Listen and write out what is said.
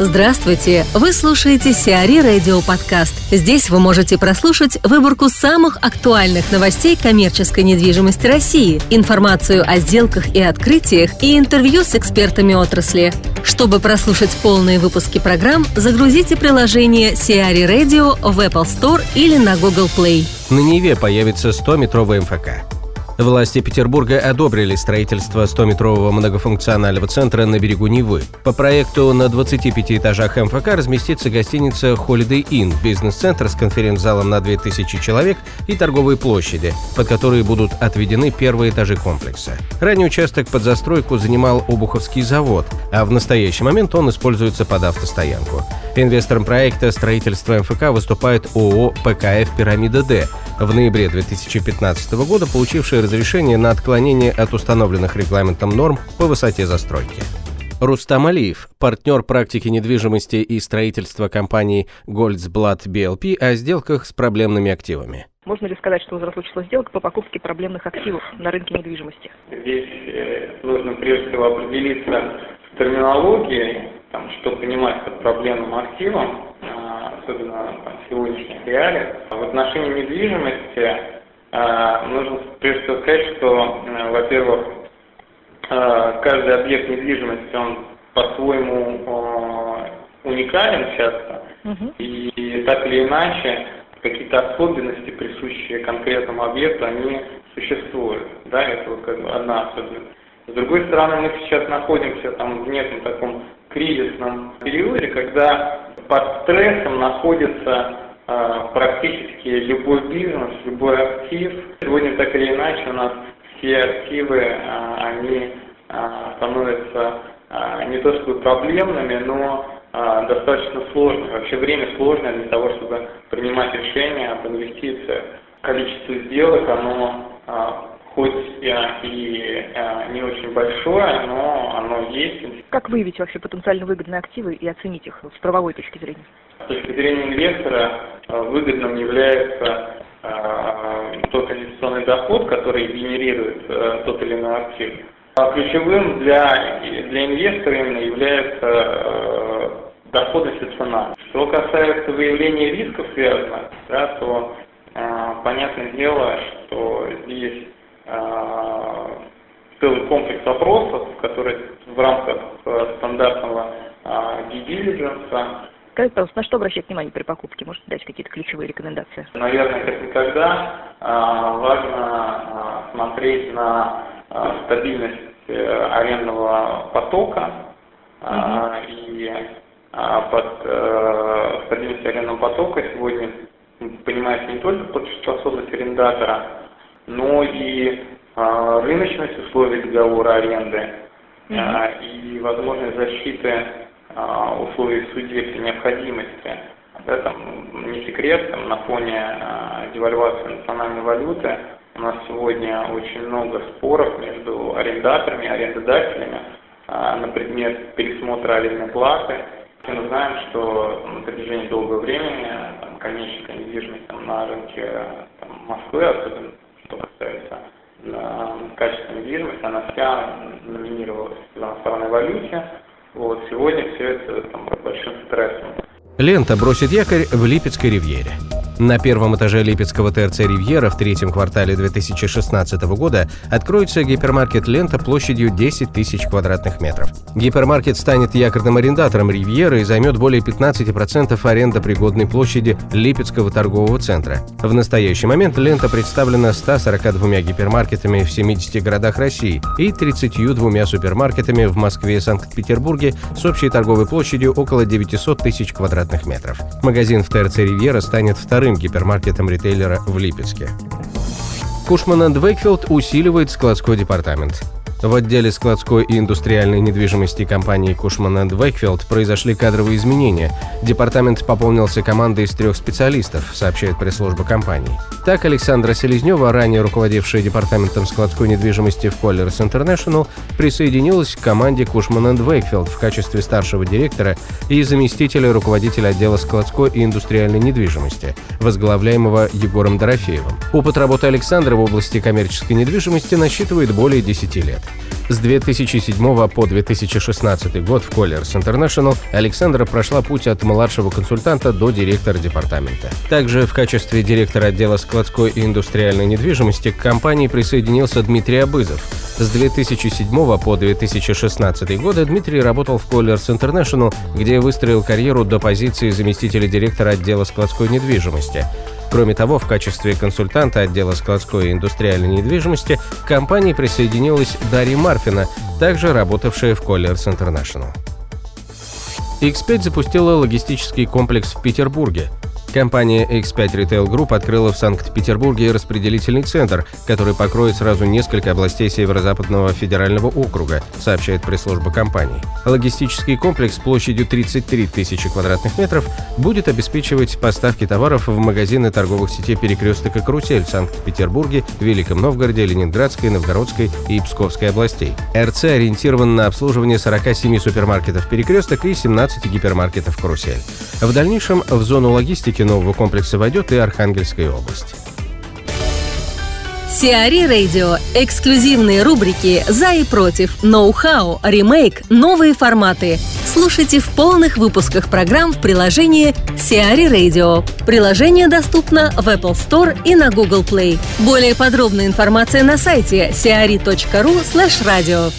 Здравствуйте! Вы слушаете Сиари Радио Подкаст. Здесь вы можете прослушать выборку самых актуальных новостей коммерческой недвижимости России, информацию о сделках и открытиях и интервью с экспертами отрасли. Чтобы прослушать полные выпуски программ, загрузите приложение Сиари Radio в Apple Store или на Google Play. На Неве появится 100-метровый МФК. Власти Петербурга одобрили строительство 100-метрового многофункционального центра на берегу Невы. По проекту на 25 этажах МФК разместится гостиница Holiday Inn, бизнес-центр с конференц-залом на 2000 человек и торговые площади, под которые будут отведены первые этажи комплекса. Ранее участок под застройку занимал Обуховский завод, а в настоящий момент он используется под автостоянку. Инвестором проекта строительства МФК выступает ООО «ПКФ Пирамида-Д», в ноябре 2015 года получившая разрешение на отклонение от установленных регламентом норм по высоте застройки. Рустам Алиев, партнер практики недвижимости и строительства компании Goldсблат BLP о сделках с проблемными активами. Можно ли сказать, что уже случилась сделка по покупке проблемных активов на рынке недвижимости? Здесь э, нужно прежде всего определиться с терминологией, что понимать под проблемным активом, а, особенно в сегодняшних реалиях. В отношении недвижимости а, нужно прежде всего сказать, что, во-первых, а, каждый объект недвижимости, он по-своему уникален часто, угу. и так или иначе какие-то особенности, присущие конкретному объекту, они существуют. Да, это вот как бы одна особенность. С другой стороны, мы сейчас находимся там в неком таком кризисном периоде, когда под стрессом находится а, практически любой бизнес, любой актив. Сегодня так или иначе у нас все активы, а, они а, становятся не то чтобы проблемными, но достаточно сложными. Вообще время сложное для того, чтобы принимать решения об инвестициях. Количество сделок, оно хоть и не очень большое, но оно есть. Как выявить вообще потенциально выгодные активы и оценить их с правовой точки зрения? С точки зрения инвестора э, выгодным является э, тот инвестиционный доход, который генерирует э, тот или иной актив. А ключевым для, для инвестора именно является доходность и цена. Что касается выявления рисков связанных, да, то понятное дело, что здесь целый комплекс вопросов, которые в рамках стандартного due diligence Скажите, пожалуйста, на что обращать внимание при покупке? Можете дать какие-то ключевые рекомендации? Наверное, как никогда важно смотреть на стабильность э, арендного потока угу. и под э, стабильность арендного потока сегодня понимается не только платежеспособность арендатора, но и рыночность условий договора аренды угу. и возможность защиты а, условий судьи при необходимости. Это не секрет, там, на фоне а, девальвации национальной валюты у нас сегодня очень много споров между арендаторами и арендодателями а, на предмет пересмотра арендной платы. Мы знаем, что на протяжении долгого времени там, конечная недвижимость там, на рынке там, Москвы, особенно недвижимости, она вся номинировалась в иностранной валюте. Вот, сегодня все это там, большим стрессом. Лента бросит якорь в Липецкой ривьере. На первом этаже Липецкого ТРЦ «Ривьера» в третьем квартале 2016 года откроется гипермаркет «Лента» площадью 10 тысяч квадратных метров. Гипермаркет станет якорным арендатором «Ривьеры» и займет более 15% арендопригодной площади Липецкого торгового центра. В настоящий момент «Лента» представлена 142 гипермаркетами в 70 городах России и 32 супермаркетами в Москве и Санкт-Петербурге с общей торговой площадью около 900 тысяч квадратных метров. Магазин в ТРЦ «Ривьера» станет вторым вторым гипермаркетом ритейлера в Липецке. Кушман энд Вейкфилд усиливает складской департамент. В отделе складской и индустриальной недвижимости компании Кушман Вейкфилд произошли кадровые изменения. Департамент пополнился командой из трех специалистов, сообщает пресс-служба компании. Так, Александра Селезнева, ранее руководившая департаментом складской недвижимости в Colliers International, присоединилась к команде Кушман Вейкфилд в качестве старшего директора и заместителя руководителя отдела складской и индустриальной недвижимости, возглавляемого Егором Дорофеевым. Опыт работы Александра в области коммерческой недвижимости насчитывает более 10 лет. С 2007 по 2016 год в Colliers International Александра прошла путь от младшего консультанта до директора департамента. Также в качестве директора отдела складской и индустриальной недвижимости к компании присоединился Дмитрий Абызов. С 2007 по 2016 годы Дмитрий работал в Colliers International, где выстроил карьеру до позиции заместителя директора отдела складской недвижимости. Кроме того, в качестве консультанта отдела складской и индустриальной недвижимости к компании присоединилась Дарья Марфина, также работавшая в Colliers International. X5 запустила логистический комплекс в Петербурге. Компания X5 Retail Group открыла в Санкт-Петербурге распределительный центр, который покроет сразу несколько областей Северо-Западного федерального округа, сообщает пресс-служба компании. Логистический комплекс площадью 33 тысячи квадратных метров будет обеспечивать поставки товаров в магазины торговых сетей «Перекресток» и «Карусель» в Санкт-Петербурге, Великом Новгороде, Ленинградской, Новгородской и Псковской областей. РЦ ориентирован на обслуживание 47 супермаркетов «Перекресток» и 17 гипермаркетов «Карусель». В дальнейшем в зону логистики нового комплекса войдет и Архангельская область. Сиари Радио. Эксклюзивные рубрики «За и против», «Ноу-хау», «Ремейк», «Новые форматы». Слушайте в полных выпусках программ в приложении Сиари Radio. Приложение доступно в Apple Store и на Google Play. Более подробная информация на сайте siari.ru slash radio.